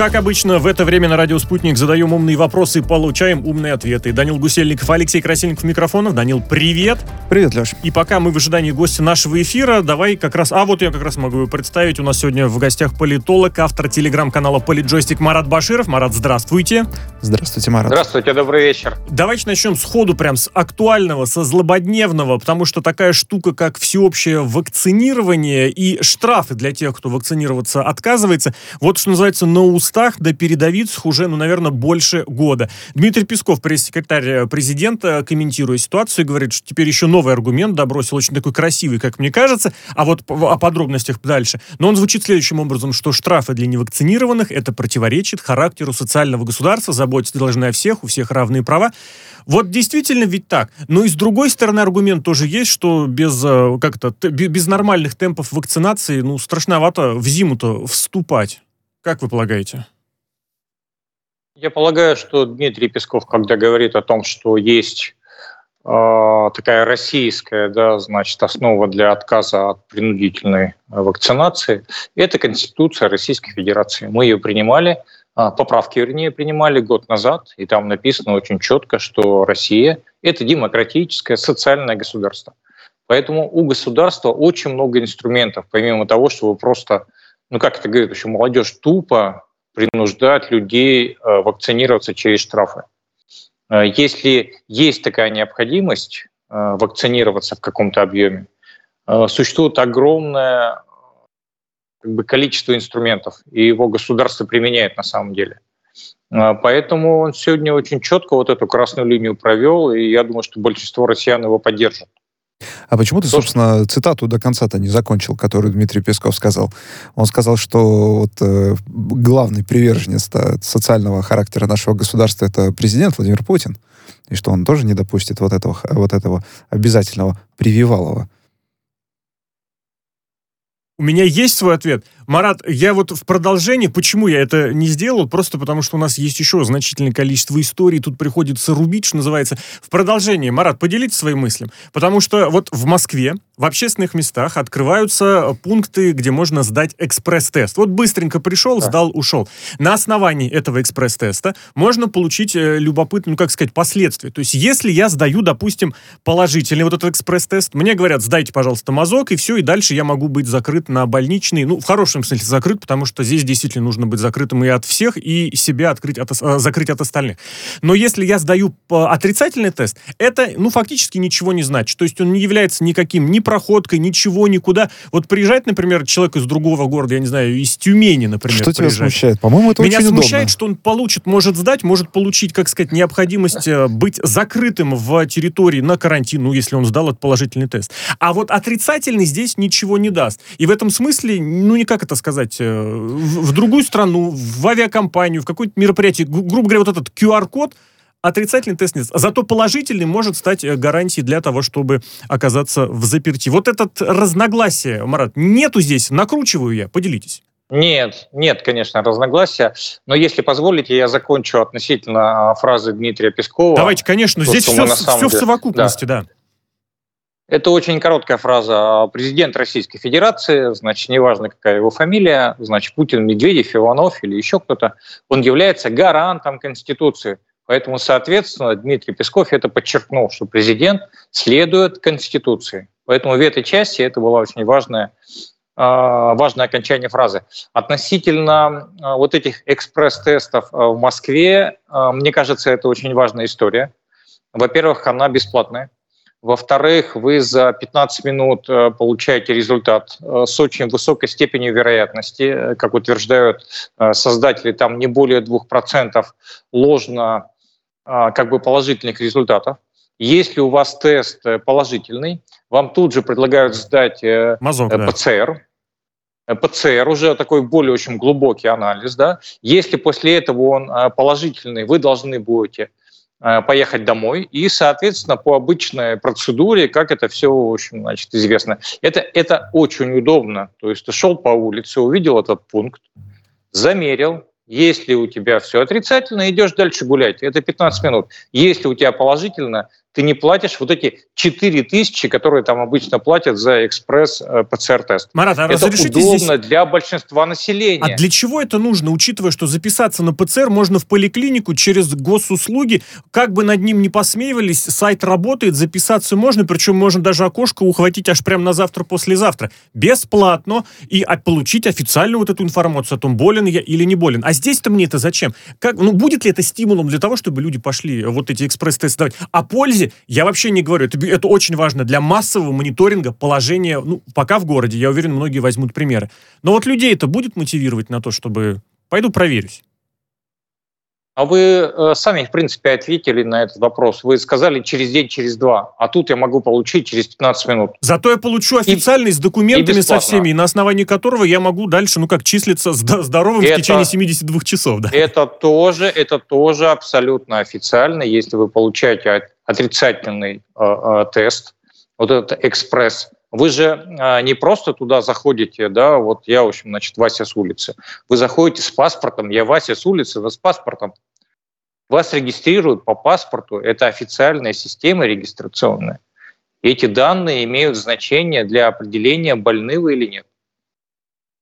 Как обычно, в это время на радио «Спутник» задаем умные вопросы, получаем умные ответы. Данил Гусельников, Алексей Красильников, микрофонов. Данил, привет! Привет, Леш. И пока мы в ожидании гостя нашего эфира, давай как раз... А вот я как раз могу его представить. У нас сегодня в гостях политолог, автор телеграм-канала «Политджойстик» Марат Баширов. Марат, здравствуйте. Здравствуйте, Марат. Здравствуйте, добрый вечер. Давайте начнем с ходу, прям с актуального, со злободневного, потому что такая штука, как всеобщее вакцинирование и штрафы для тех, кто вакцинироваться отказывается, вот что называется на устах да передовицах уже, ну, наверное, больше года. Дмитрий Песков, пресс-секретарь э, президента, комментируя ситуацию, говорит, что теперь еще новый аргумент добросил, очень такой красивый, как мне кажется, а вот о подробностях дальше. Но он звучит следующим образом, что штрафы для невакцинированных это противоречит характеру социального государства, заботиться должны о всех, у всех равные права. Вот действительно ведь так. Но и с другой стороны аргумент тоже есть, что без, э, как то без нормальных темпов вакцинации, ну, страшновато в зиму-то вступать. Как вы полагаете? Я полагаю, что Дмитрий Песков, когда говорит о том, что есть э, такая российская, да, значит, основа для отказа от принудительной вакцинации, это Конституция Российской Федерации. Мы ее принимали, э, поправки, вернее, принимали год назад, и там написано очень четко, что Россия – это демократическое социальное государство. Поэтому у государства очень много инструментов, помимо того, чтобы просто, ну как это говорит еще молодежь, тупо принуждать людей э, вакцинироваться через штрафы. Э, если есть такая необходимость э, вакцинироваться в каком-то объеме, существует огромное как бы, количество инструментов, и его государство применяет на самом деле. Поэтому он сегодня очень четко вот эту красную линию провел, и я думаю, что большинство россиян его поддержат. А почему ты, собственно, цитату до конца-то не закончил, которую Дмитрий Песков сказал? Он сказал, что вот, э, главный приверженец социального характера нашего государства это президент Владимир Путин, и что он тоже не допустит вот этого, вот этого обязательного прививалого. У меня есть свой ответ. Марат, я вот в продолжении, почему я это не сделал, просто потому что у нас есть еще значительное количество историй, тут приходится рубить, что называется. В продолжении, Марат, поделитесь своим мыслям. Потому что вот в Москве в общественных местах открываются пункты, где можно сдать экспресс-тест. Вот быстренько пришел, да. сдал, ушел. На основании этого экспресс-теста можно получить э, любопытные, ну, как сказать, последствия. То есть, если я сдаю, допустим, положительный вот этот экспресс-тест, мне говорят, сдайте, пожалуйста, мазок, и все, и дальше я могу быть закрыт на больничный, ну, в хорошем смысле закрыт, потому что здесь действительно нужно быть закрытым и от всех, и себя открыть от, э, закрыть от остальных. Но если я сдаю отрицательный тест, это, ну, фактически ничего не значит. То есть он не является никаким, ни проходкой, ничего, никуда. Вот приезжает, например, человек из другого города, я не знаю, из Тюмени, например. Что тебя смущает? По-моему, это Меня очень смущает, удобно. что он получит, может сдать, может получить, как сказать, необходимость э, быть закрытым в территории на карантин, ну, если он сдал этот положительный тест. А вот отрицательный здесь ничего не даст. И в этом смысле, ну, никак это сказать, э, в, в другую страну, в авиакомпанию, в какое-то мероприятие, грубо говоря, вот этот QR-код, отрицательный тест нет. Зато положительный может стать э, гарантией для того, чтобы оказаться в заперти. Вот этот разногласие, Марат, нету здесь, накручиваю я, поделитесь. Нет, нет, конечно, разногласия. Но если позволите, я закончу относительно а, фразы Дмитрия Пескова. Давайте, конечно, здесь все, все в совокупности, да. да. Это очень короткая фраза. Президент Российской Федерации, значит, неважно, какая его фамилия, значит, Путин, Медведев, Иванов или еще кто-то, он является гарантом Конституции. Поэтому, соответственно, Дмитрий Песков это подчеркнул, что президент следует Конституции. Поэтому в этой части это было очень важное, а, важное окончание фразы. Относительно а, вот этих экспресс-тестов а, в Москве, мне кажется, это очень важная история. Во-первых, она бесплатная. Во-вторых, вы за 15 минут э, получаете результат э, с очень высокой степенью вероятности, э, как утверждают создатели, там не более 2% ложно как бы положительных результатов. Если у вас тест положительный, вам тут же предлагают сдать Мазок, ПЦР. ПЦР уже такой более очень глубокий анализ. Да? Если после этого он положительный, вы должны будете поехать домой и, соответственно, по обычной процедуре, как это все, в общем, значит, известно. Это, это очень удобно. То есть ты шел по улице, увидел этот пункт, замерил, если у тебя все отрицательно, идешь дальше гулять. Это 15 минут. Если у тебя положительно, ты не платишь вот эти 4 тысячи, которые там обычно платят за экспресс-ПЦР-тест. Э, Марат, а это удобно здесь... для большинства населения. А для чего это нужно, учитывая, что записаться на ПЦР можно в поликлинику через госуслуги, как бы над ним не посмеивались, сайт работает, записаться можно, причем можно даже окошко ухватить аж прямо на завтра-послезавтра. Бесплатно и получить официальную вот эту информацию о том, болен я или не болен. А здесь-то мне это зачем? Как, ну, будет ли это стимулом для того, чтобы люди пошли вот эти экспресс-тесты давать? О пользе я вообще не говорю. Это, это очень важно для массового мониторинга положения, ну, пока в городе. Я уверен, многие возьмут примеры. Но вот людей это будет мотивировать на то, чтобы пойду проверюсь? А вы э, сами, в принципе, ответили на этот вопрос. Вы сказали через день, через два. А тут я могу получить через 15 минут. Зато я получу официальный и, с документами со всеми, на основании которого я могу дальше, ну как, числиться здоровым это, в течение 72 часов. Да? Это тоже, это тоже абсолютно официально. Если вы получаете отрицательный э, э, тест, вот этот экспресс, вы же э, не просто туда заходите, да, вот я, в общем, значит, Вася с улицы. Вы заходите с паспортом, я Вася с улицы, вы с паспортом. Вас регистрируют по паспорту, это официальная система регистрационная. эти данные имеют значение для определения, больны вы или нет.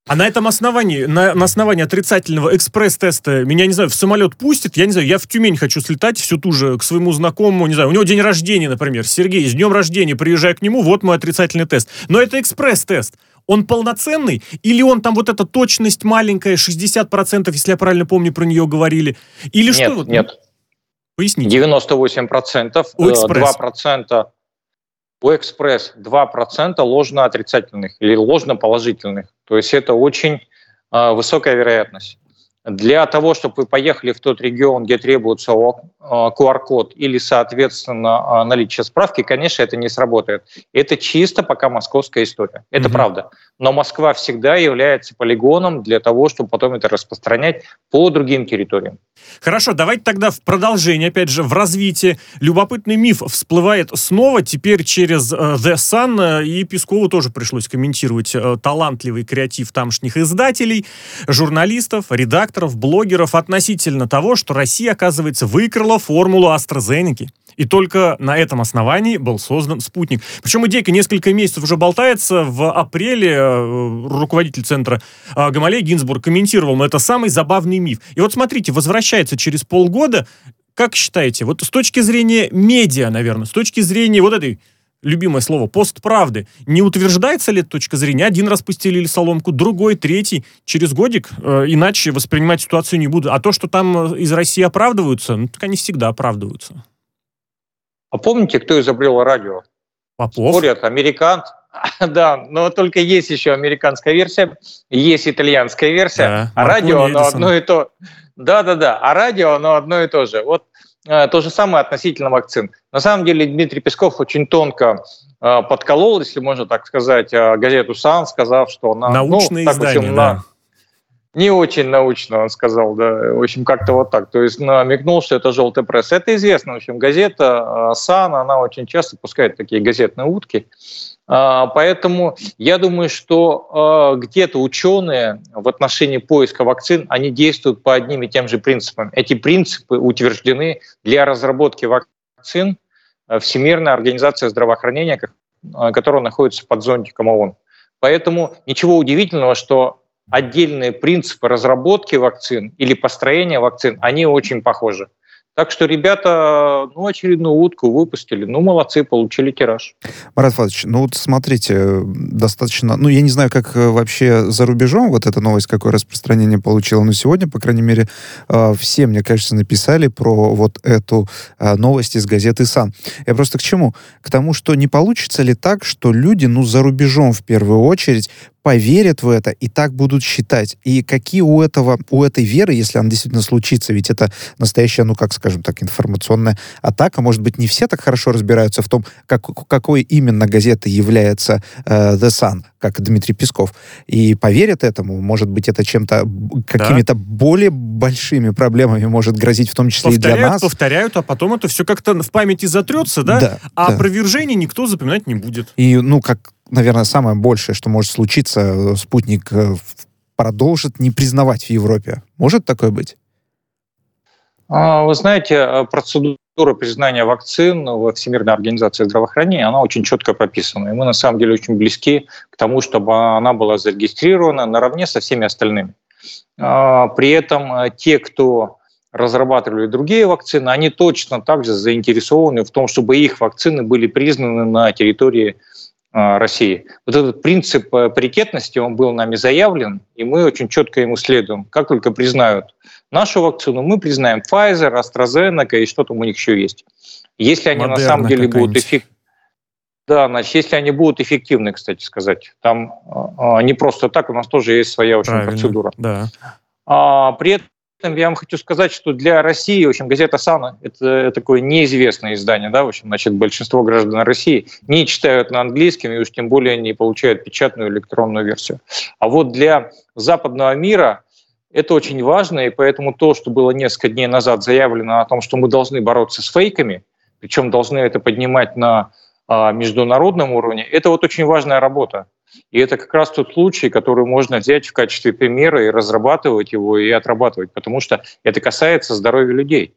А на этом основании, на, на основании отрицательного экспресс-теста меня, не знаю, в самолет пустят, я не знаю, я в Тюмень хочу слетать всю ту же к своему знакомому, не знаю, у него день рождения, например, Сергей, с днем рождения, приезжаю к нему, вот мой отрицательный тест. Но это экспресс-тест он полноценный, или он там вот эта точность маленькая, 60%, если я правильно помню, про нее говорили, или нет, что? Нет, Поясните. 98%, у экспресс. 2% у экспресс 2% ложно отрицательных или ложно положительных. То есть это очень э, высокая вероятность. Для того, чтобы вы поехали в тот регион, где требуется QR-код или, соответственно, наличие справки, конечно, это не сработает. Это чисто пока московская история. Это mm-hmm. правда. Но Москва всегда является полигоном для того, чтобы потом это распространять по другим территориям. Хорошо, давайте тогда в продолжение, опять же, в развитии. Любопытный миф всплывает снова, теперь через uh, The Sun, э, и Пескову тоже пришлось комментировать uh, талантливый креатив тамошних издателей, журналистов, редакторов, блогеров относительно того, что Россия, оказывается, выкрала формулу AstraZeneca. И только на этом основании был создан спутник. Причем идейка несколько месяцев уже болтается. В апреле э, руководитель центра э, Гамалей Гинзбург комментировал, но это самый забавный миф. И вот смотрите, возвращается через полгода. Как считаете, вот с точки зрения медиа, наверное, с точки зрения вот этой любимое слово, постправды. Не утверждается ли точка зрения? Один раз постелили соломку, другой, третий. Через годик э, иначе воспринимать ситуацию не буду. А то, что там э, из России оправдываются, ну, так они всегда оправдываются. А помните, кто изобрел радио? Попов. Спорят, американцы. Да, но только есть еще американская версия, есть итальянская версия, да, а радио оно одно и то. Да-да-да, а радио оно одно и то же. Вот то же самое относительно вакцин. На самом деле Дмитрий Песков очень тонко э, подколол, если можно так сказать, э, газету «Сан», сказав, что... На, Научное ну, издание, общем, да. Не очень научно, он сказал, да, в общем, как-то вот так. То есть намекнул, что это желтая пресса. Это известно, в общем, газета «Сан», она очень часто пускает такие газетные утки. А, поэтому я думаю, что а, где-то ученые в отношении поиска вакцин, они действуют по одним и тем же принципам. Эти принципы утверждены для разработки вакцин Всемирной организации здравоохранения, которая находится под зонтиком ООН. Поэтому ничего удивительного, что отдельные принципы разработки вакцин или построения вакцин, они очень похожи. Так что ребята, ну, очередную утку выпустили. Ну, молодцы, получили тираж. Марат Фадович, ну вот смотрите, достаточно... Ну, я не знаю, как э, вообще за рубежом вот эта новость, какое распространение получила, но сегодня, по крайней мере, э, все, мне кажется, написали про вот эту э, новость из газеты «Сан». Я просто к чему? К тому, что не получится ли так, что люди, ну, за рубежом в первую очередь, поверят в это и так будут считать. И какие у этого, у этой веры, если она действительно случится, ведь это настоящая, ну, как скажем так, информационная атака, может быть, не все так хорошо разбираются в том, как, какой именно газетой является э, The Sun, как Дмитрий Песков, и поверят этому, может быть, это чем-то, какими-то да. более большими проблемами может грозить, в том числе повторяют, и для нас. Повторяют, а потом это все как-то в памяти затрется, да? да а да. опровержений никто запоминать не будет. И, ну, как наверное, самое большее, что может случиться, э, спутник э, продолжит не признавать в Европе. Может такое быть? А, вы знаете, э, процедура признания вакцин во Всемирной организации здравоохранения, она очень четко прописана. И мы на самом деле очень близки к тому, чтобы она была зарегистрирована наравне со всеми остальными. А, при этом те, кто разрабатывали другие вакцины, они точно также заинтересованы в том, чтобы их вакцины были признаны на территории России. Вот этот принцип э, паритетности, он был нами заявлен, и мы очень четко ему следуем. Как только признают нашу вакцину, мы признаем Pfizer, AstraZeneca и что там у них еще есть. Если они Модерна на самом деле будут эффективны, да, значит, если они будут эффективны, кстати сказать, там а, не просто так, у нас тоже есть своя очень Правильно, процедура. Да. А, при этом я вам хочу сказать, что для России, в общем, газета «Сана» — это такое неизвестное издание, да, в общем, значит, большинство граждан России не читают на английском и уж тем более не получают печатную электронную версию. А вот для западного мира это очень важно, и поэтому то, что было несколько дней назад заявлено о том, что мы должны бороться с фейками, причем должны это поднимать на а, международном уровне, это вот очень важная работа. И это как раз тот случай, который можно взять в качестве примера и разрабатывать его и отрабатывать, потому что это касается здоровья людей.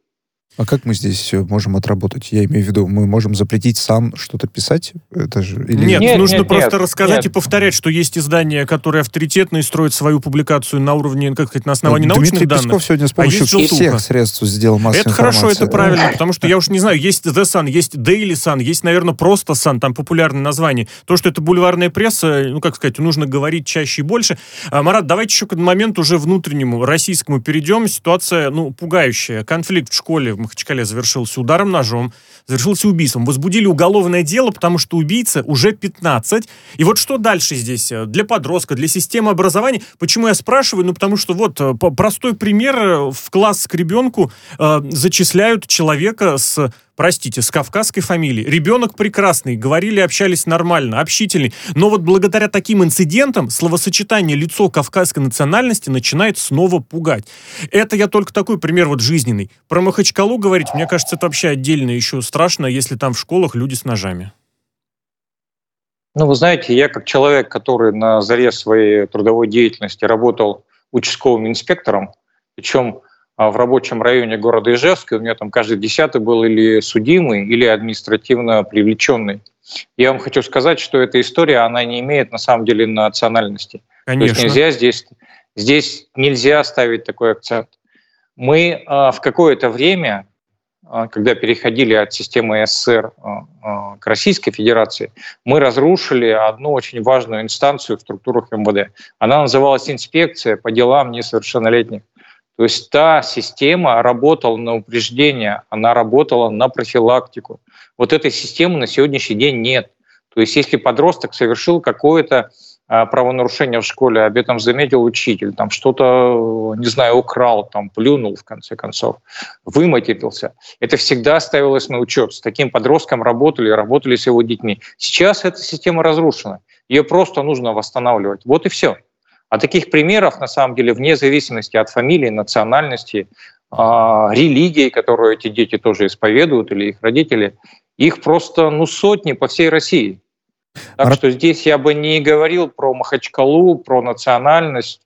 А как мы здесь можем отработать? Я имею в виду, мы можем запретить сам что-то писать? Это же, или... Нет, нет, нужно нет, просто нет, рассказать нет. и повторять, что есть издания, которые авторитетно и строят свою публикацию на уровне, как сказать, на основании Но научных Дмитрий данных. Песков сегодня с а помощью а всех средств сделал массу Это информации. хорошо, это правильно, потому что я уж не знаю, есть The Sun, есть Daily Sun, есть, наверное, просто Sun, там популярное название. То, что это бульварная пресса, ну, как сказать, нужно говорить чаще и больше. А, Марат, давайте еще к момент уже внутреннему, российскому перейдем. Ситуация, ну, пугающая. Конфликт в школе в Махачкале завершился ударом ножом, завершился убийством. Возбудили уголовное дело, потому что убийца уже 15. И вот что дальше здесь э, для подростка, для системы образования? Почему я спрашиваю? Ну, потому что вот э, простой пример. Э, в класс к ребенку э, зачисляют человека с простите, с кавказской фамилией. Ребенок прекрасный, говорили, общались нормально, общительный. Но вот благодаря таким инцидентам словосочетание «лицо кавказской национальности» начинает снова пугать. Это я только такой пример вот жизненный. Про Махачкалу говорить, мне кажется, это вообще отдельно еще страшно, если там в школах люди с ножами. Ну, вы знаете, я как человек, который на заре своей трудовой деятельности работал участковым инспектором, причем в рабочем районе города Ижевска, у меня там каждый десятый был или судимый, или административно привлеченный. Я вам хочу сказать, что эта история, она не имеет на самом деле национальности. Конечно. То есть нельзя здесь, здесь нельзя ставить такой акцент. Мы а, в какое-то время, а, когда переходили от системы СССР к Российской Федерации, мы разрушили одну очень важную инстанцию в структурах МВД. Она называлась инспекция по делам несовершеннолетних. То есть та система работала на упреждение, она работала на профилактику. Вот этой системы на сегодняшний день нет. То есть если подросток совершил какое-то а, правонарушение в школе, об этом заметил учитель, там что-то, не знаю, украл, там плюнул в конце концов, выматерился. Это всегда ставилось на учет. С таким подростком работали, работали с его детьми. Сейчас эта система разрушена. Ее просто нужно восстанавливать. Вот и все. А таких примеров, на самом деле, вне зависимости от фамилии, национальности, а, религии, которую эти дети тоже исповедуют, или их родители, их просто ну, сотни по всей России. Так что здесь я бы не говорил про Махачкалу, про национальность.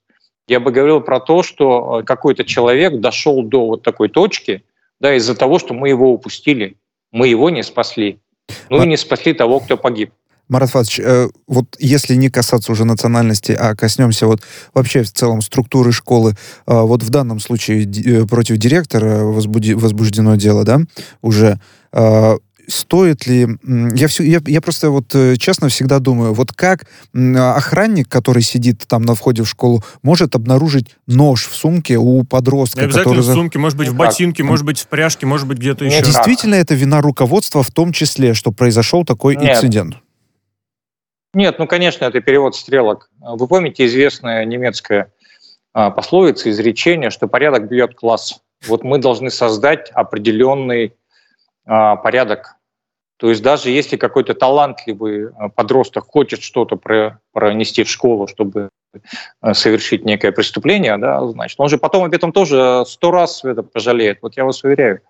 Я бы говорил про то, что э, какой-то человек дошел до вот такой точки, да, из-за того, что мы его упустили, мы его не спасли. Ну и не спасли того, кто погиб. Марат Фадович, э, вот если не касаться уже национальности, а коснемся вот вообще в целом структуры школы, э, вот в данном случае э, против директора возбуди, возбуждено дело, да, уже, э, стоит ли... Я, все, я, я просто вот честно всегда думаю, вот как охранник, который сидит там на входе в школу, может обнаружить нож в сумке у подростка? Не обязательно который... в сумке, может быть, в ботинке, может быть, в пряжке, может быть, где-то еще. Действительно, это вина руководства в том числе, что произошел такой Нет. инцидент? Нет, ну, конечно, это перевод стрелок. Вы помните известная немецкая а, пословица, изречение, что порядок бьет класс. Вот мы должны создать определенный а, порядок. То есть даже если какой-то талантливый а, подросток хочет что-то пронести в школу, чтобы совершить некое преступление, да, значит, он же потом об этом тоже сто раз это пожалеет. Вот я вас уверяю.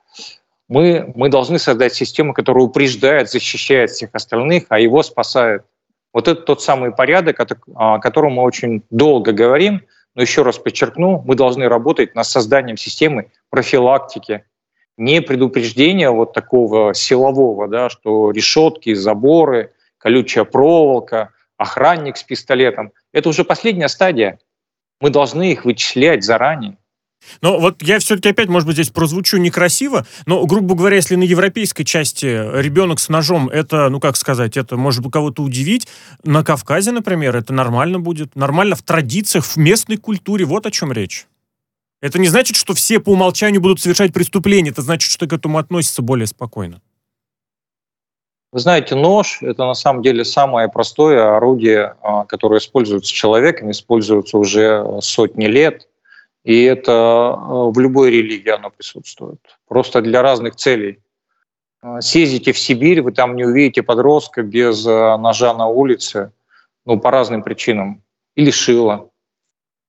Мы, мы должны создать систему, которая упреждает, защищает всех остальных, а его спасает. Вот это тот самый порядок, о котором мы очень долго говорим, но еще раз подчеркну, мы должны работать над созданием системы профилактики. не предупреждение вот такого силового, да, что решетки, заборы, колючая проволока, охранник с пистолетом. Это уже последняя стадия. Мы должны их вычислять заранее. Но вот я все-таки опять, может быть, здесь прозвучу некрасиво, но, грубо говоря, если на европейской части ребенок с ножом, это, ну как сказать, это может кого-то удивить, на Кавказе, например, это нормально будет, нормально в традициях, в местной культуре, вот о чем речь. Это не значит, что все по умолчанию будут совершать преступления, это значит, что к этому относятся более спокойно. Вы знаете, нож – это на самом деле самое простое орудие, а, которое используется человеком, используется уже сотни лет. И это а, в любой религии оно присутствует. Просто для разных целей. А, съездите в Сибирь, вы там не увидите подростка без ножа на улице, ну, по разным причинам. Или шила.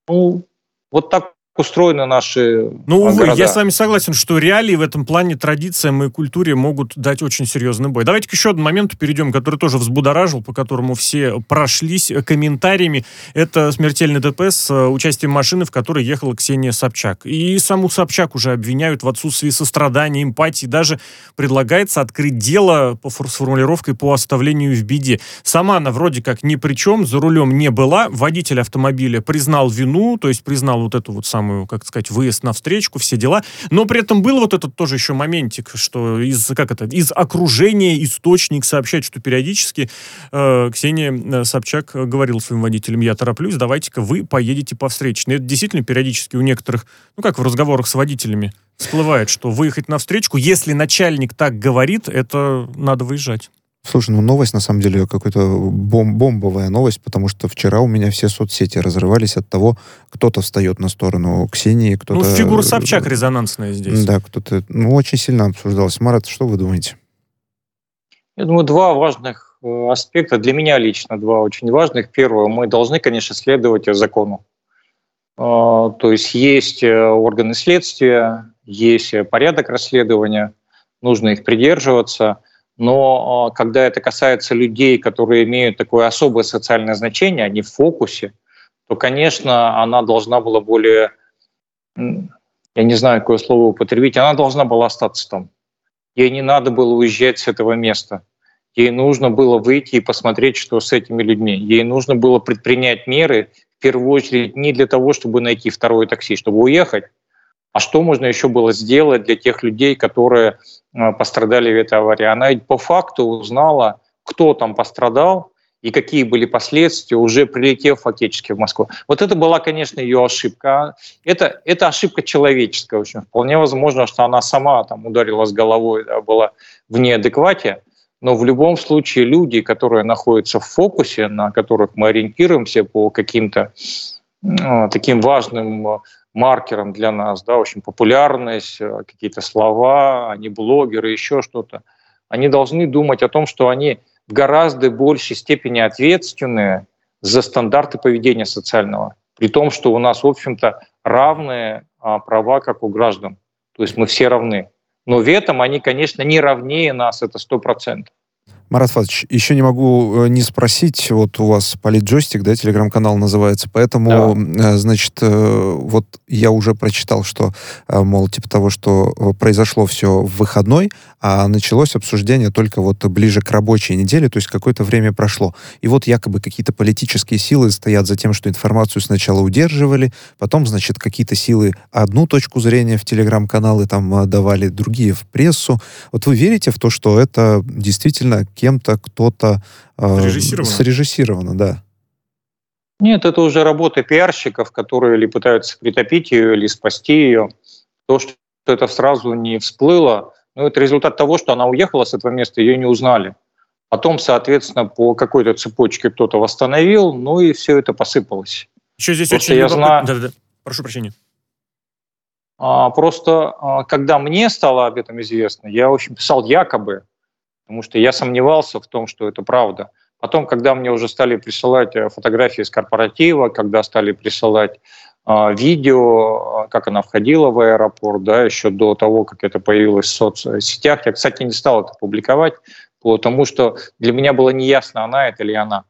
Ну, вот так устроены наши Ну, увы, города. я с вами согласен, что реалии в этом плане традициям и культуре могут дать очень серьезный бой. Давайте к еще одному моменту перейдем, который тоже взбудоражил, по которому все прошлись комментариями. Это смертельный ДТП с э, участием машины, в которой ехала Ксения Собчак. И саму Собчак уже обвиняют в отсутствии сострадания, эмпатии. Даже предлагается открыть дело по формулировкой по оставлению в беде. Сама она вроде как ни при чем, за рулем не была. Водитель автомобиля признал вину, то есть признал вот эту вот самую самую, как сказать, выезд на встречку, все дела. Но при этом был вот этот тоже еще моментик, что из, как это, из окружения источник сообщает, что периодически э, Ксения э, Собчак говорила своим водителям, я тороплюсь, давайте-ка вы поедете по встречной. Это действительно периодически у некоторых, ну как в разговорах с водителями, всплывает, что выехать на встречку, если начальник так говорит, это надо выезжать. Слушай, ну новость на самом деле какая-то бом бомбовая новость, потому что вчера у меня все соцсети разрывались от того, кто-то встает на сторону Ксении, кто-то... Ну, фигура Собчак резонансная здесь. Да, кто-то... Ну, очень сильно обсуждалось. Марат, что вы думаете? Я думаю, два важных э, аспекта, для меня лично два очень важных. Первое, мы должны, конечно, следовать закону. А, то есть есть э, органы следствия, есть порядок расследования, нужно их придерживаться – но а, когда это касается людей, которые имеют такое особое социальное значение, они в фокусе, то, конечно, она должна была более, я не знаю, какое слово употребить, она должна была остаться там. Ей не надо было уезжать с этого места. Ей нужно было выйти и посмотреть, что с этими людьми. Ей нужно было предпринять меры, в первую очередь, не для того, чтобы найти второе такси, чтобы уехать, а что можно еще было сделать для тех людей, которые э, пострадали в этой аварии. Она ведь по факту узнала, кто там пострадал и какие были последствия, уже прилетев фактически в Москву. Вот это была, конечно, ее ошибка. Это, это ошибка человеческая очень. Вполне возможно, что она сама там ударилась головой, да, была в неадеквате. Но в любом случае люди, которые находятся в фокусе, на которых мы ориентируемся по каким-то таким важным маркером для нас, да, очень популярность, э, какие-то слова, они блогеры, еще что-то. Они должны думать о том, что они в гораздо большей степени ответственны за стандарты поведения социального, при том, что у нас, в общем-то, равные а, права, как у граждан. То есть мы все равны. Но в этом они, конечно, не равнее нас, это сто процентов. Марат Фадович, еще не могу э, не спросить, вот у вас политджойстик, да, телеграм-канал называется, поэтому, да. Э, значит, э, вот я уже прочитал, что, мол, типа того, что произошло все в выходной, а началось обсуждение только вот ближе к рабочей неделе, то есть какое-то время прошло. И вот якобы какие-то политические силы стоят за тем, что информацию сначала удерживали, потом, значит, какие-то силы одну точку зрения в телеграм-каналы там давали, другие в прессу. Вот вы верите в то, что это действительно кем-то, кто-то э, срежиссировано, да. Нет, это уже работа пиарщиков, которые или пытаются притопить ее, или спасти ее. То, что это сразу не всплыло, ну, это результат того, что она уехала с этого места, ее не узнали. Потом, соответственно, по какой-то цепочке кто-то восстановил, ну и все это посыпалось. Еще здесь Просто очень я знаю... Да, да, да. Прошу прощения. А, просто, а, когда мне стало об этом известно, я очень писал якобы, потому что я сомневался в том, что это правда. Потом, когда мне уже стали присылать э, фотографии с корпоратива, когда стали присылать э, видео, а, как она входила в аэропорт, да, еще до того, как это появилось в соцсетях, я, кстати, не стал это публиковать, потому что для меня было неясно, она это или она.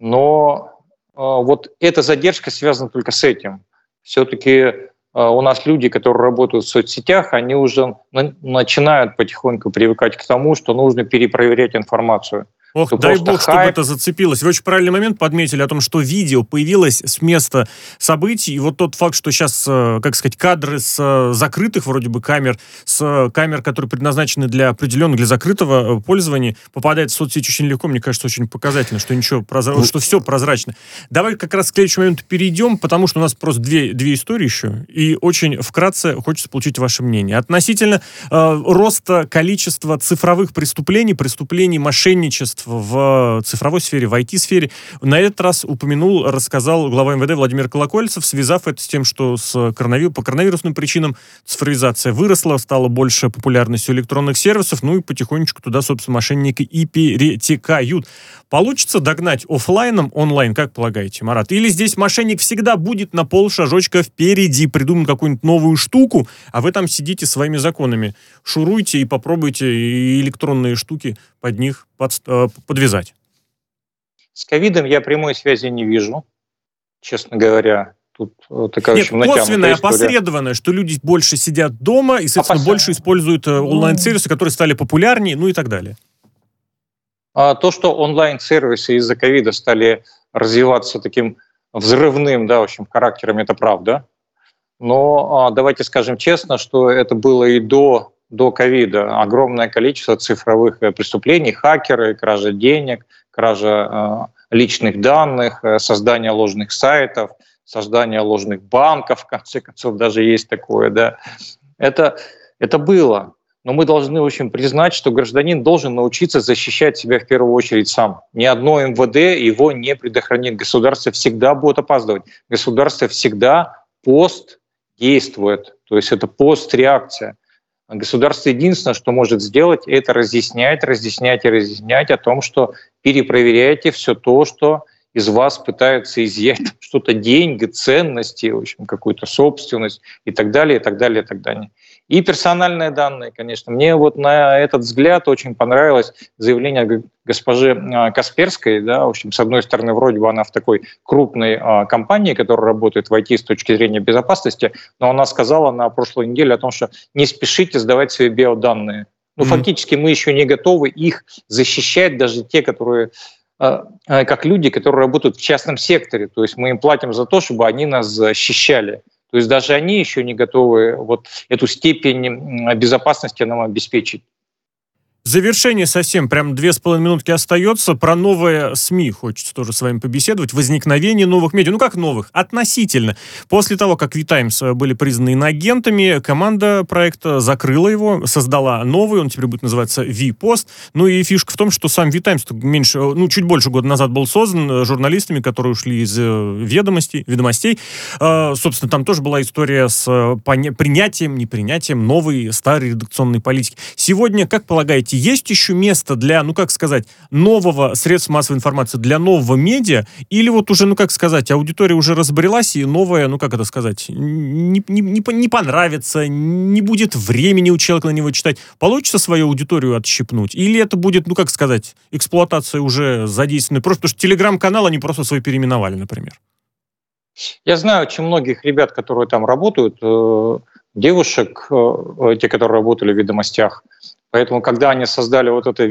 Но э, вот эта задержка связана только с этим. Все-таки у нас люди, которые работают в соцсетях, они уже начинают потихоньку привыкать к тому, что нужно перепроверять информацию. Ох, дай бог, хайп. чтобы это зацепилось. Вы очень правильный момент подметили о том, что видео появилось с места событий, и вот тот факт, что сейчас, э, как сказать, кадры с э, закрытых вроде бы камер, с э, камер, которые предназначены для определенного, для закрытого пользования, попадает в соцсеть очень легко, мне кажется, очень показательно, что ничего, прозра... ну, что все прозрачно. Давай как раз к следующему моменту перейдем, потому что у нас просто две, две истории еще, и очень вкратце хочется получить ваше мнение. Относительно э, роста количества цифровых преступлений, преступлений мошенничества, в цифровой сфере, в IT-сфере. На этот раз упомянул, рассказал глава МВД Владимир Колокольцев, связав это с тем, что с коронавир... по коронавирусным причинам цифровизация выросла, стало больше популярностью электронных сервисов, ну и потихонечку туда, собственно, мошенники и перетекают. Получится догнать офлайном онлайн, как полагаете, Марат? Или здесь мошенник всегда будет на пол шажочка впереди, придумать какую-нибудь новую штуку, а вы там сидите своими законами, шуруйте и попробуйте электронные штуки под них под, э, подвязать? С ковидом я прямой связи не вижу, честно говоря. Тут э, такая Нет, очень косвенная, опосредованная, что люди больше сидят дома и, соответственно, Опос... больше используют э, онлайн-сервисы, которые стали популярнее, ну и так далее. А то, что онлайн-сервисы из-за ковида стали развиваться таким взрывным, да, в общем, характером, это правда. Но а, давайте скажем честно, что это было и до до ковида огромное количество цифровых э, преступлений, хакеры, кража денег, кража э, личных данных, э, создание ложных сайтов, создание ложных банков, в конце концов, даже есть такое, да. Это, это было. Но мы должны, в общем, признать, что гражданин должен научиться защищать себя в первую очередь сам. Ни одно МВД его не предохранит. Государство всегда будет опаздывать. Государство всегда пост действует. То есть это постреакция. Государство единственное, что может сделать, это разъяснять, разъяснять и разъяснять о том, что перепроверяйте все то, что из вас пытаются изъять что-то деньги, ценности, в общем, какую-то собственность и так далее, и так далее, и так далее. И персональные данные, конечно. Мне вот на этот взгляд очень понравилось заявление госпожи а, Касперской. Да, в общем, с одной стороны, вроде бы она в такой крупной а, компании, которая работает в IT с точки зрения безопасности, но она сказала на прошлой неделе о том, что не спешите сдавать свои биоданные. Ну, mm-hmm. фактически мы еще не готовы их защищать, даже те, которые а, как люди, которые работают в частном секторе. То есть мы им платим за то, чтобы они нас защищали. То есть даже они еще не готовы вот эту степень безопасности нам обеспечить завершение совсем, прям две с половиной минутки остается. Про новые СМИ хочется тоже с вами побеседовать. Возникновение новых медиа. Ну, как новых? Относительно. После того, как V-Times э, были признаны иноагентами, команда проекта закрыла его, создала новый, он теперь будет называться V-Post. Ну и фишка в том, что сам V-Times меньше, э, ну, чуть больше года назад был создан э, журналистами, которые ушли из ведомостей, ведомостей. Собственно, там тоже была история с принятием, непринятием новой старой редакционной политики. Сегодня, как полагаете, думаете, есть еще место для, ну как сказать, нового средства массовой информации, для нового медиа, или вот уже, ну как сказать, аудитория уже разбрелась, и новое, ну как это сказать, не, не, не, не понравится, не будет времени у человека на него читать, получится свою аудиторию отщипнуть, или это будет, ну как сказать, эксплуатация уже задействованной, просто потому что телеграм-канал они просто свой переименовали, например. Я знаю очень многих ребят, которые там работают, э, девушек, э, те, которые работали в ведомостях, Поэтому, когда они создали вот это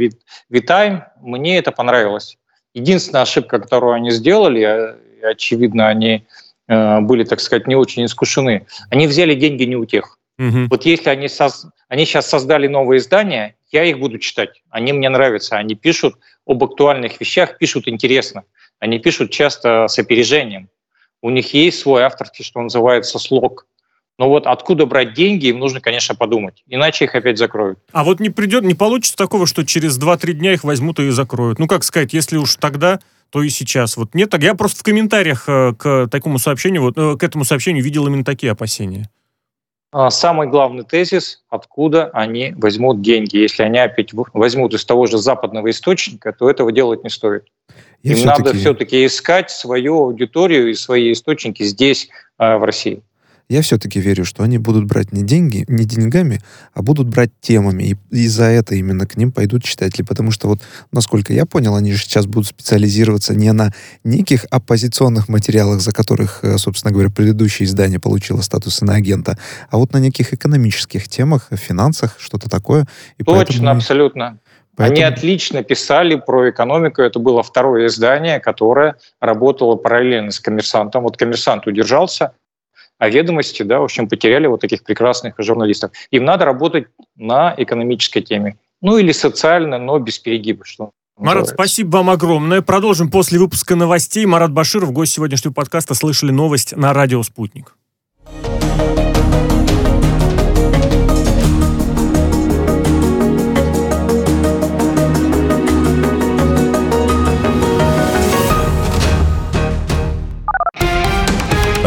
VTime, мне это понравилось. Единственная ошибка, которую они сделали, и, очевидно, они э, были, так сказать, не очень искушены, они взяли деньги не у тех. Угу. Вот если они, соз... они сейчас создали новые издания, я их буду читать. Они мне нравятся. Они пишут об актуальных вещах, пишут интересно. Они пишут часто с опережением. У них есть свой авторский, что называется, слог. Но вот откуда брать деньги, им нужно, конечно, подумать. Иначе их опять закроют. А вот не придет, не получится такого, что через 2-3 дня их возьмут и закроют. Ну, как сказать, если уж тогда, то и сейчас. Вот нет, так я просто в комментариях э, к такому сообщению, вот, э, к этому сообщению видел именно такие опасения. А самый главный тезис, откуда они возьмут деньги. Если они опять возьмут из того же западного источника, то этого делать не стоит. И Им все надо все-таки искать свою аудиторию и свои источники здесь, э, в России. Я все-таки верю, что они будут брать не деньги, не деньгами, а будут брать темами. И, и за это именно к ним пойдут читатели. Потому что вот, насколько я понял, они же сейчас будут специализироваться не на неких оппозиционных материалах, за которых, э, собственно говоря, предыдущее издание получило статус иноагента, а вот на неких экономических темах, финансах, что-то такое. И Точно, абсолютно. Поэтому... Они отлично писали про экономику. Это было второе издание, которое работало параллельно с коммерсантом. Вот коммерсант удержался, а ведомости, да, в общем, потеряли вот таких прекрасных журналистов. Им надо работать на экономической теме. Ну или социально, но без перегиба, что Марат, называется. спасибо вам огромное. Продолжим после выпуска новостей. Марат Баширов, гость сегодняшнего подкаста «Слышали новость» на радио «Спутник».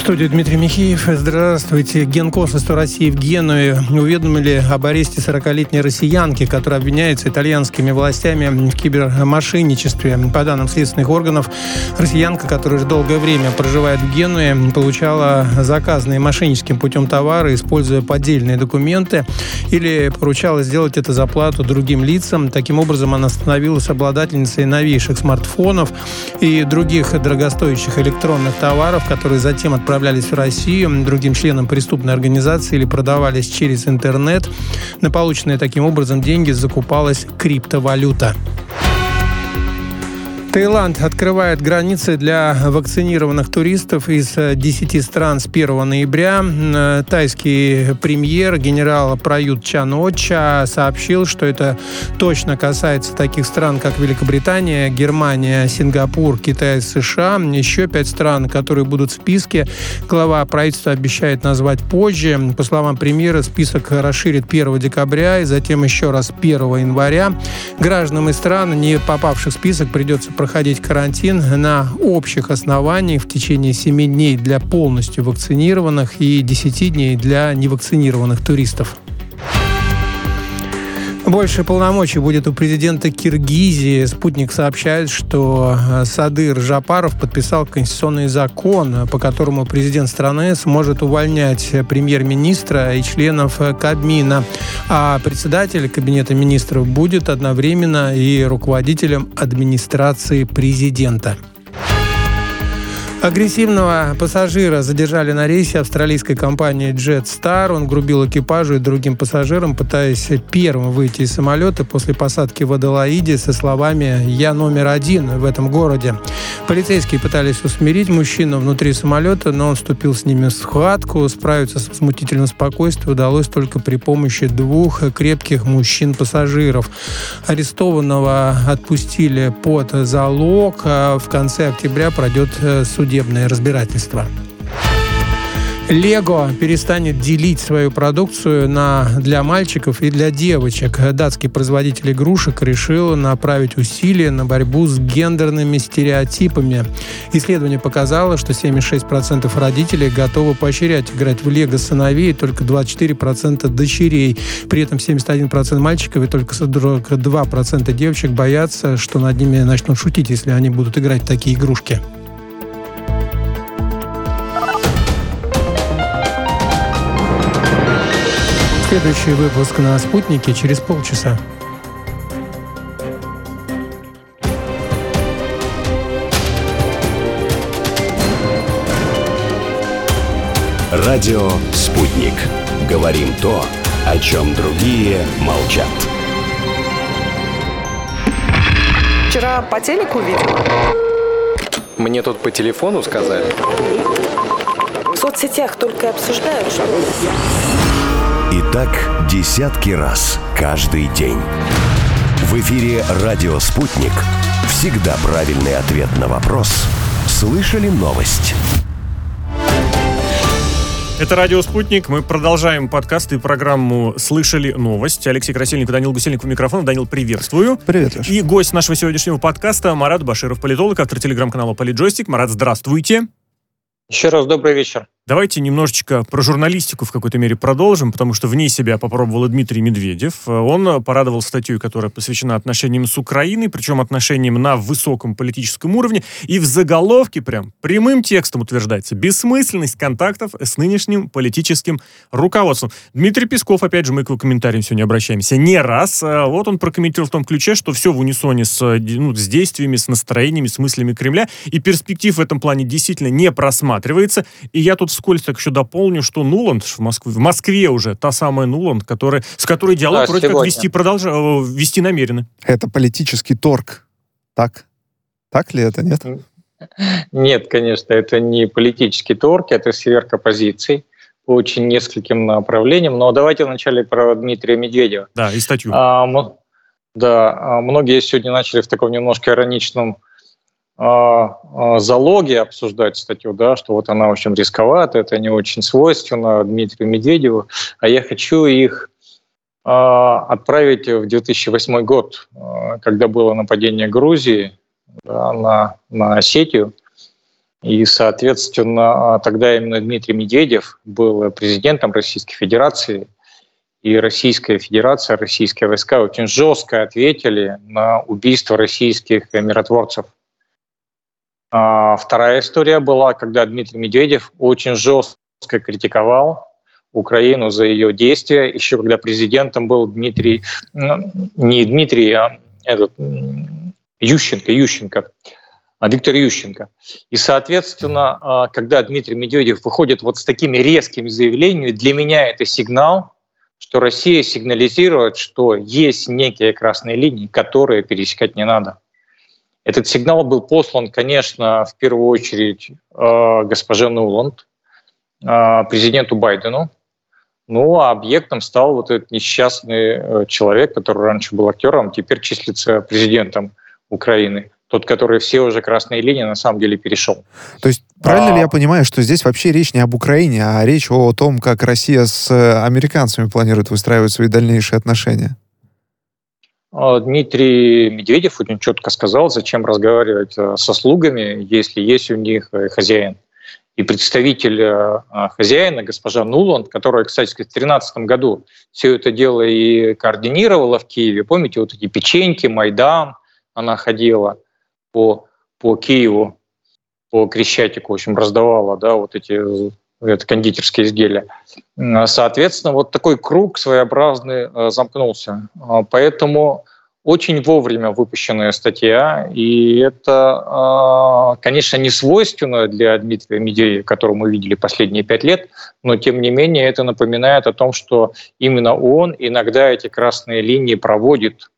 студии Дмитрий Михеев. Здравствуйте. Генконсульство России в Генуе уведомили об аресте 40-летней россиянки, которая обвиняется итальянскими властями в кибермошенничестве. По данным следственных органов, россиянка, которая уже долгое время проживает в Генуе, получала заказанные мошенническим путем товары, используя поддельные документы, или поручала сделать это за плату другим лицам. Таким образом, она становилась обладательницей новейших смартфонов и других дорогостоящих электронных товаров, которые затем отправлялись отправлялись в Россию другим членам преступной организации или продавались через интернет. На полученные таким образом деньги закупалась криптовалюта. Таиланд открывает границы для вакцинированных туристов из 10 э, стран с 1 ноября. Э, тайский премьер генерал Прают Чан Оча сообщил, что это точно касается таких стран, как Великобритания, Германия, Сингапур, Китай, США. Еще пять стран, которые будут в списке. Глава правительства обещает назвать позже. По словам премьера, список расширит 1 декабря и затем еще раз 1 января. Гражданам из стран, не попавших в список, придется проходить карантин на общих основаниях в течение 7 дней для полностью вакцинированных и 10 дней для невакцинированных туристов. Больше полномочий будет у президента Киргизии. Спутник сообщает, что э, Садыр Жапаров подписал конституционный закон, по которому президент страны сможет увольнять премьер-министра и членов Кабмина. А председатель Кабинета министров будет одновременно и руководителем администрации президента. Агрессивного пассажира задержали на рейсе австралийской компании Jetstar. Он грубил экипажу и другим пассажирам, пытаясь первым выйти из самолета после посадки в Аделаиде со словами «Я номер один в этом городе». Полицейские пытались усмирить мужчину внутри самолета, но он вступил с ними в схватку. Справиться с возмутительным спокойствием удалось только при помощи двух крепких мужчин-пассажиров. Арестованного отпустили под залог. А в конце октября пройдет э, суд судебное разбирательство. Лего перестанет делить свою продукцию на, для мальчиков и для девочек. Датский производитель игрушек решил направить усилия на борьбу с гендерными стереотипами. Исследование показало, что 76% родителей готовы поощрять играть в Лего сыновей, только 24% дочерей. При этом 71% мальчиков и только 2% девочек боятся, что над ними начнут шутить, если они будут играть в такие игрушки. Следующий выпуск на «Спутнике» через полчаса. Радио «Спутник». Говорим то, о чем другие молчат. Вчера по телеку видел. Мне тут по телефону сказали. В соцсетях только обсуждают, что... Так десятки раз каждый день. В эфире «Радио Спутник». Всегда правильный ответ на вопрос. Слышали новость? Это «Радио Спутник». Мы продолжаем подкаст и программу «Слышали новость». Алексей Красильников, Данил Гусельников у микрофона. Данил, приветствую. Привет, Леш. И гость нашего сегодняшнего подкаста Марат Баширов, политолог, автор телеграм-канала «Политджойстик». Марат, здравствуйте. Еще раз добрый вечер. Давайте немножечко про журналистику в какой-то мере продолжим, потому что вне себя попробовал Дмитрий Медведев. Он порадовал статью, которая посвящена отношениям с Украиной, причем отношениям на высоком политическом уровне. И в заголовке прям прямым текстом утверждается бессмысленность контактов с нынешним политическим руководством. Дмитрий Песков, опять же, мы к его комментариям сегодня обращаемся не раз. А вот он прокомментировал в том ключе, что все в унисоне с, ну, с действиями, с настроениями, с мыслями Кремля, и перспектив в этом плане действительно не просматривается. И я тут вскользь так еще дополню, что Нуланд в Москве, в Москве уже та самая Нуланд, которая, с которой диалог да, вроде сегодня. как вести, продолж... Э, вести намерены. Это политический торг. Так? Так ли это, нет? Нет, конечно, это не политический торг, это сверка позиций по очень нескольким направлениям. Но давайте вначале про Дмитрия Медведева. Да, и статью. А, да, а многие сегодня начали в таком немножко ироничном залоги обсуждать статью, да, что вот она очень рисковата, это не очень свойственно Дмитрию Медведеву, а я хочу их а, отправить в 2008 год, когда было нападение Грузии да, на, на Осетию. И, соответственно, тогда именно Дмитрий Медведев был президентом Российской Федерации, и Российская Федерация, российские войска очень жестко ответили на убийство российских миротворцев – а вторая история была, когда Дмитрий Медведев очень жестко критиковал Украину за ее действия, еще когда президентом был Дмитрий, ну, не Дмитрий, а этот, Ющенко, Ющенко, а Виктор Ющенко. И, соответственно, а, когда Дмитрий Медведев выходит вот с такими резкими заявлениями, для меня это сигнал, что Россия сигнализирует, что есть некие красные линии, которые пересекать не надо. Этот сигнал был послан, конечно, в первую очередь э, госпоже Нуланд, э, президенту Байдену. Ну, а объектом стал вот этот несчастный э, человек, который раньше был актером, теперь числится президентом Украины. Тот, который все уже красные линии, на самом деле перешел. То есть правильно а... ли я понимаю, что здесь вообще речь не об Украине, а речь о том, как Россия с американцами планирует выстраивать свои дальнейшие отношения? А, Дмитрий Медведев очень четко сказал, зачем разговаривать э, со слугами, если есть у них э, хозяин. И представитель э, хозяина, госпожа Нуланд, которая, кстати, в 2013 году все это дело и координировала в Киеве. Помните, вот эти печеньки, Майдан, она ходила по, по Киеву, по Крещатику, в общем, раздавала да, вот эти это кондитерские изделия. Соответственно, вот такой круг своеобразный э, замкнулся. А, поэтому очень вовремя выпущенная статья, и это, конечно, не свойственно для Дмитрия Медведева, которого мы видели последние пять лет, но тем не менее это напоминает о том, что именно он иногда эти красные линии проводит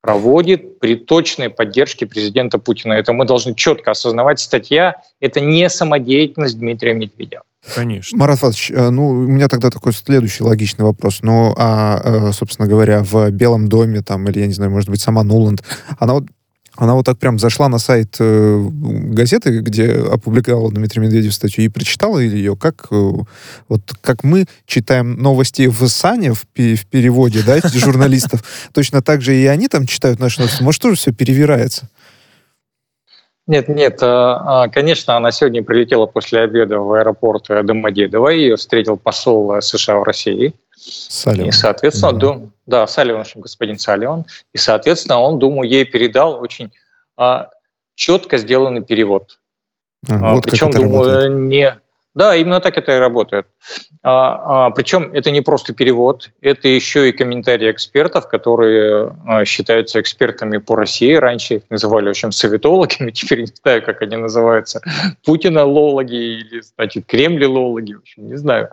проводит при точной поддержке президента Путина. Это мы должны четко осознавать. Статья – это не самодеятельность Дмитрия Медведева. Конечно. Марат Фатович, э, ну, у меня тогда такой следующий логичный вопрос. Ну, а, э, собственно говоря, в Белом доме, там, или, я не знаю, может быть, сама Нуланд, она вот она вот так прям зашла на сайт э, газеты, где опубликовал Дмитрий Медведев статью, и прочитала ее, как, э, вот, как мы читаем новости в САНе в, в переводе, да, журналистов, точно так же и они там читают наши новости. Может, тоже все перевирается? Нет, нет, а, а, конечно, она сегодня прилетела после обеда в аэропорт Домодедово, ее встретил посол США в России. Салливан. И, соответственно, mm-hmm. дум, да, Салливан, господин Салливан. И, соответственно, он, думаю, ей передал очень а, четко сделанный перевод. А, вот Причем, думаю, работает. не да, именно так это и работает. А, а, причем это не просто перевод, это еще и комментарии экспертов, которые а, считаются экспертами по России. Раньше их называли, в общем, советологами, теперь не знаю, как они называются. Путина-лологи или, значит, Кремль-лологи, в общем, не знаю.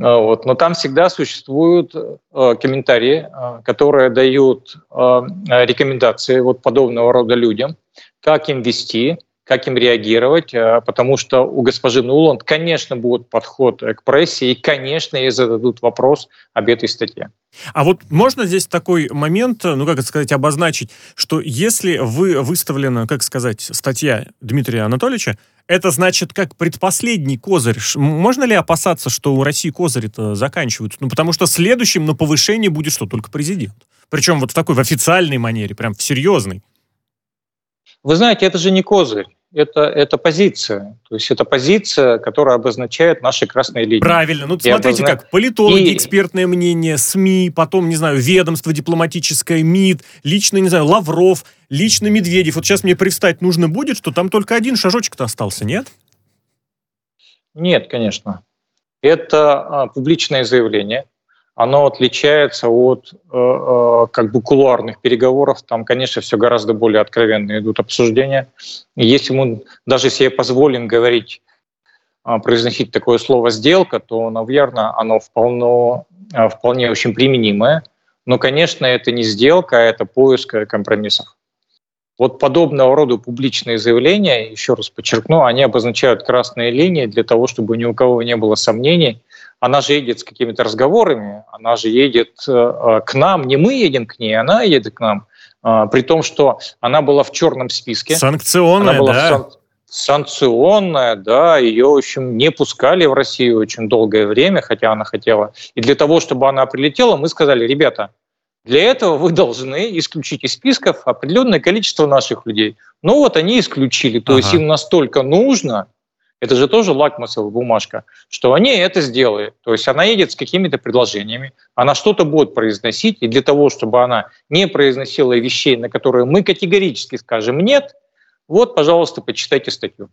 А, вот. Но там всегда существуют а, комментарии, а, которые дают рекомендации вот подобного рода людям, как им вести, как им реагировать, э, потому что у госпожи Нуланд, конечно, будет подход к прессе, и, конечно, ей зададут вопрос об этой статье. А вот можно здесь такой момент, ну, как это сказать, обозначить, что если вы выставлена, как сказать, статья Дмитрия Анатольевича, это значит как предпоследний козырь. Можно ли опасаться, что у России козыри-то заканчиваются? Ну, потому что следующим на повышение будет что? Только президент. Причем вот в такой в официальной манере, прям в серьезной. Вы знаете, это же не козырь. Это, это позиция. То есть это позиция, которая обозначает наши красные линии. Правильно. Ну, смотрите, обозна... как политологи, И- экспертное мнение, СМИ, потом, не знаю, ведомство дипломатическое, МИД, лично, не знаю, Лавров, лично Медведев. Вот сейчас мне привстать нужно будет, что там только один шажочек-то остался, нет? Нет, конечно. Это а, публичное заявление. Оно отличается от э, э, как бы кулуарных переговоров. Там, конечно, все гораздо более откровенно идут обсуждения. Если мы даже себе позволим говорить, а, произносить такое слово «сделка», то, наверное, оно вполне, а, вполне очень применимое. Но, конечно, это не сделка, а это поиск компромиссов. Вот подобного рода публичные заявления, еще раз подчеркну, они обозначают красные линии для того, чтобы ни у кого не было сомнений. Она же едет с какими-то разговорами, она же едет э, э, к нам, не мы едем к ней, она едет к нам, э, при том, что она была в черном списке. Санкционная, Она была да. сан- санкционная, да, ее, в общем, не пускали в Россию очень долгое время, хотя она хотела. И для того, чтобы она прилетела, мы сказали, ребята, для этого вы должны исключить из списков определенное количество наших людей. Ну вот они исключили, то есть Ага. им настолько нужно, это же тоже лакмусовая бумажка, что они это сделают. То есть она едет с какими-то предложениями, она что-то будет произносить, и для того, чтобы она не произносила вещей, на которые мы категорически скажем «нет», вот, пожалуйста, почитайте статью.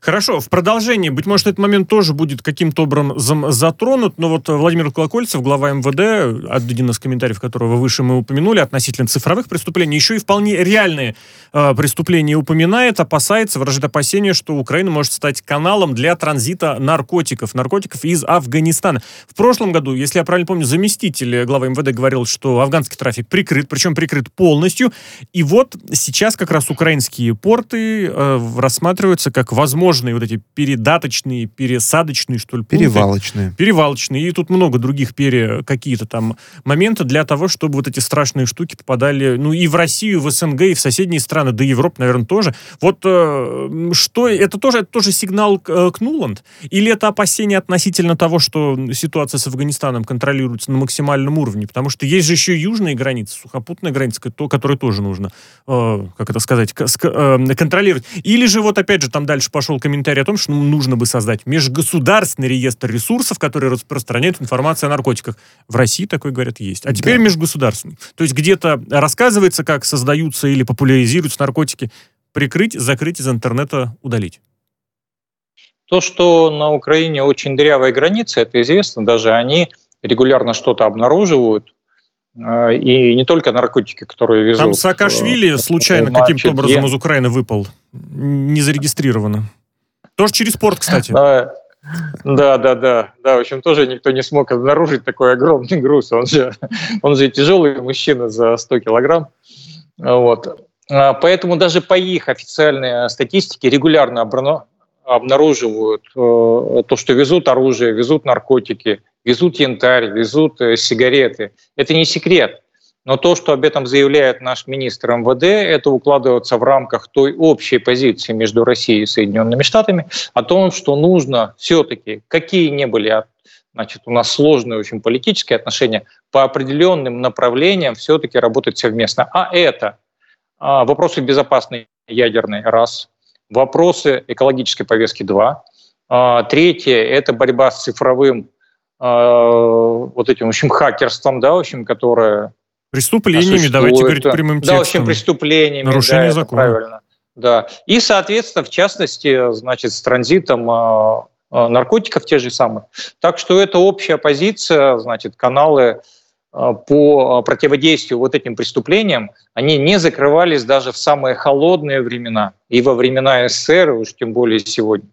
Хорошо, в продолжении, быть может, этот момент тоже будет каким-то образом затронут, но вот Владимир Колокольцев, глава МВД, один из комментариев которого выше мы упомянули, относительно цифровых преступлений, еще и вполне реальные э, преступления упоминает, опасается, выражает опасение, что Украина может стать каналом для транзита наркотиков, наркотиков из Афганистана. В прошлом году, если я правильно помню, заместитель главы МВД говорил, что афганский трафик прикрыт, причем прикрыт полностью, и вот сейчас как раз украинские порты э, рассматриваются как возможные вот эти передаточные, пересадочные, что ли, пункты. Перевалочные. Перевалочные. И тут много других пере какие-то там моменты для того, чтобы вот эти страшные штуки попадали, ну, и в Россию, в СНГ, и в соседние страны, да и Европу, наверное, тоже. Вот э, что, это тоже, это тоже сигнал к, э, к Нуланд? Или это опасение относительно того, что ситуация с Афганистаном контролируется на максимальном уровне? Потому что есть же еще южные границы, сухопутная граница, то, которую тоже нужно, э, как это сказать, э, контролировать. Или же вот опять же там дальше пошел комментарий о том, что ну, нужно бы создать межгосударственный реестр ресурсов, которые распространяют информацию о наркотиках. В России такой, говорят, есть. А теперь Да. межгосударственный. То есть где-то рассказывается, как создаются или популяризируются наркотики, прикрыть, закрыть из интернета, удалить. То, что на Украине очень дырявая граница, это известно, даже они регулярно что-то обнаруживают, и не только наркотики, которые везут. Там Саакашвили э, случайно значит, каким-то образом е- из Украины выпал. Не зарегистрировано. Тоже через порт, кстати. Да, да, да, да, да. В общем, тоже никто не смог обнаружить такой огромный груз. Он же, он же тяжелый мужчина за 100 килограмм. Вот. А, Поэтому даже по их официальной статистике регулярно обнаруживают э, то, что везут оружие, везут наркотики, везут янтарь, везут э, сигареты. Это не секрет. Но то, что об этом заявляет наш министр МВД, это укладывается в рамках той общей позиции между Россией и Соединенными Штатами о том, что нужно все-таки, какие не были а, значит, у нас сложные очень политические отношения, по определенным направлениям все-таки работать совместно. А это а, вопросы безопасной ядерной, раз, вопросы экологической повестки, два, А, третье – это борьба с цифровым вот этим, в общем, хакерством, да, в общем, которое Преступлениями, давайте существует. говорить прямым Да, в общем, текстом. преступлениями. Нарушение да, закона. Правильно. Да. И, соответственно, в частности, значит, с транзитом а, а, наркотиков те же самые. Так что это общая позиция, значит, каналы а, по а, противодействию вот этим преступлениям, они не закрывались даже в самые холодные времена. И во времена СССР, и уж тем более сегодня.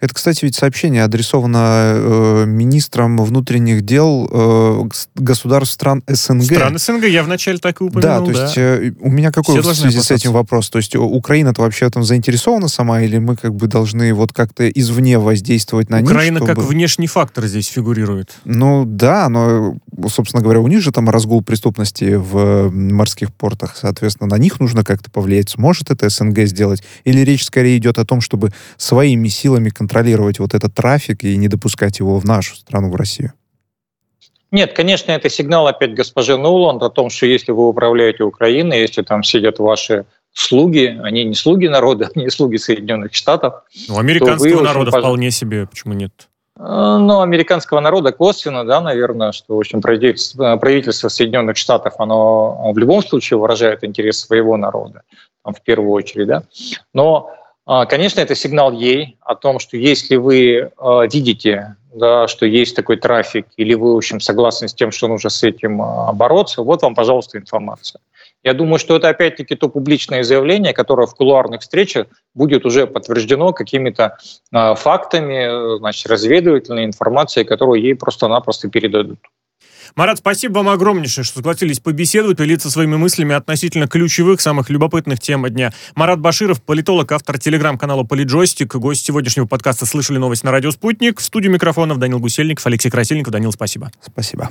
Это, кстати, ведь сообщение адресовано э, министрам внутренних дел э, гос- государств стран СНГ. Страны СНГ, я вначале так и Да, упомянул, то есть э, у меня какой Все в связи с этим вопрос? То есть Украина-то вообще этом заинтересована сама, или мы как бы должны вот как-то извне воздействовать на Украина них? как чтобы- внешний фактор здесь фигурирует. Ну да, но, собственно говоря, у них же там разгул преступности в э, морских портах. Соответственно, на них нужно как-то повлиять. Сможет это СНГ сделать? Или речь скорее идет о том, чтобы своими силами контролировать вот этот трафик и не допускать его в нашу страну, в Россию? Нет, конечно, это сигнал опять госпожи Нуланд о том, что если вы управляете Украиной, если там сидят ваши слуги, они не слуги народа, они слуги Соединенных Штатов. Ну, американского народа пож... вполне себе, почему нет? Э, ну, американского народа косвенно, да, наверное, что, в общем, правительство, правительство Соединенных Штатов, оно в любом случае выражает интерес своего народа, там, в первую очередь, да. Но, конечно, это сигнал ей о том, что если вы а, видите, да, что есть такой трафик, или вы, в общем, согласны с тем, что нужно с этим а, бороться, вот вам, пожалуйста, информация. Я думаю, что это опять-таки то публичное заявление, которое в кулуарных встречах будет уже подтверждено какими-то э, фактами, значит, разведывательной информацией, которую ей просто-напросто передадут. Марат, спасибо вам огромнейшее, что согласились побеседовать, поделиться своими мыслями относительно ключевых, самых любопытных тем дня. Марат Баширов, политолог, автор телеграм-канала «Политджойстик», гость сегодняшнего подкаста «Слышали новость» на радио «Спутник». В студию микрофонов Данил Гусельников, Алексей Красильников. Данил, спасибо. Спасибо.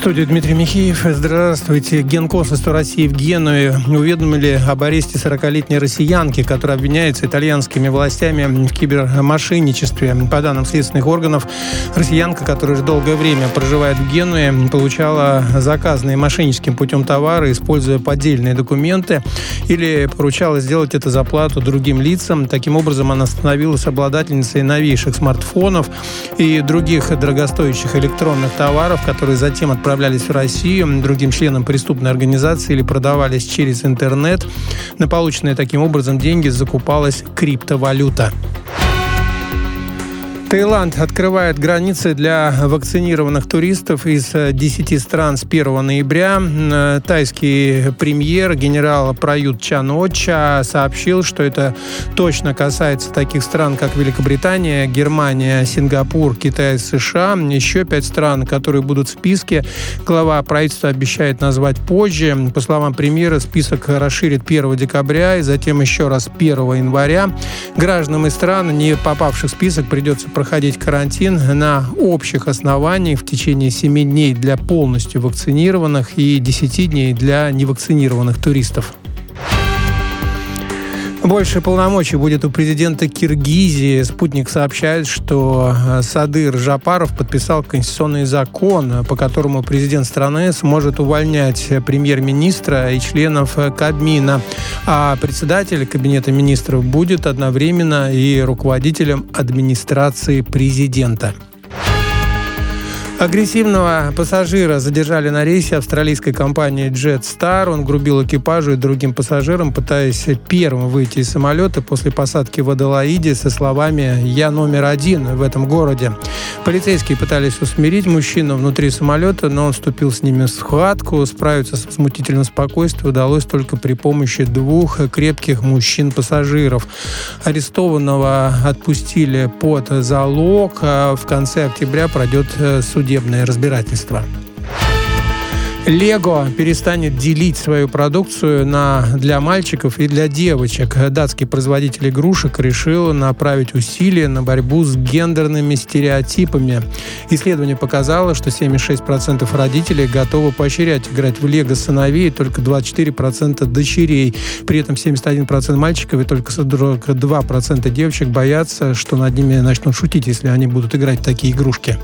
студии Дмитрий Михеев. Здравствуйте. Генконсульство России в Генуе уведомили об аресте 40-летней россиянки, которая обвиняется итальянскими властями в кибермошенничестве. По данным следственных органов, россиянка, которая уже долгое время проживает в Генуе, получала заказанные мошенническим путем товары, используя поддельные документы, или поручала сделать это за плату другим лицам. Таким образом, она становилась обладательницей новейших смартфонов и других дорогостоящих электронных товаров, которые затем отправлялись отправлялись в Россию другим членам преступной организации или продавались через интернет. На полученные таким образом деньги закупалась криптовалюта. Таиланд открывает границы для вакцинированных туристов из 10 э, стран с 1 ноября. Э, тайский премьер генерал Прают Чан Оча сообщил, что это точно касается таких стран, как Великобритания, Германия, Сингапур, Китай, США. Еще пять стран, которые будут в списке. Глава правительства обещает назвать позже. По словам премьера, список расширит 1 декабря и затем еще раз 1 января. Гражданам из стран, не попавших в список, придется проходить карантин на общих основаниях в течение 7 дней для полностью вакцинированных и 10 дней для невакцинированных туристов. Больше полномочий будет у президента Киргизии. Спутник сообщает, что э, Садыр Жапаров подписал конституционный закон, по которому президент страны сможет увольнять премьер-министра и членов Кабмина, а председатель Кабинета министров будет одновременно и руководителем администрации президента. Агрессивного пассажира задержали на рейсе австралийской компании Jetstar. Он грубил экипажу и другим пассажирам, пытаясь первым выйти из самолета после посадки в Аделаиде со словами «Я номер один в этом городе». Полицейские пытались усмирить мужчину внутри самолета, но он вступил с ними в схватку. Справиться с возмутительным спокойствием удалось только при помощи двух крепких мужчин-пассажиров. Арестованного отпустили под залог. А в конце октября пройдет судебное судебное разбирательство. Лего перестанет делить свою продукцию на, для мальчиков и для девочек. Датский производитель игрушек решил направить усилия на борьбу с гендерными стереотипами. Исследование показало, что 76% родителей готовы поощрять играть в Лего сыновей, и только 24% дочерей. При этом 71% мальчиков и только 2% девочек боятся, что над ними начнут шутить, если они будут играть в такие игрушки.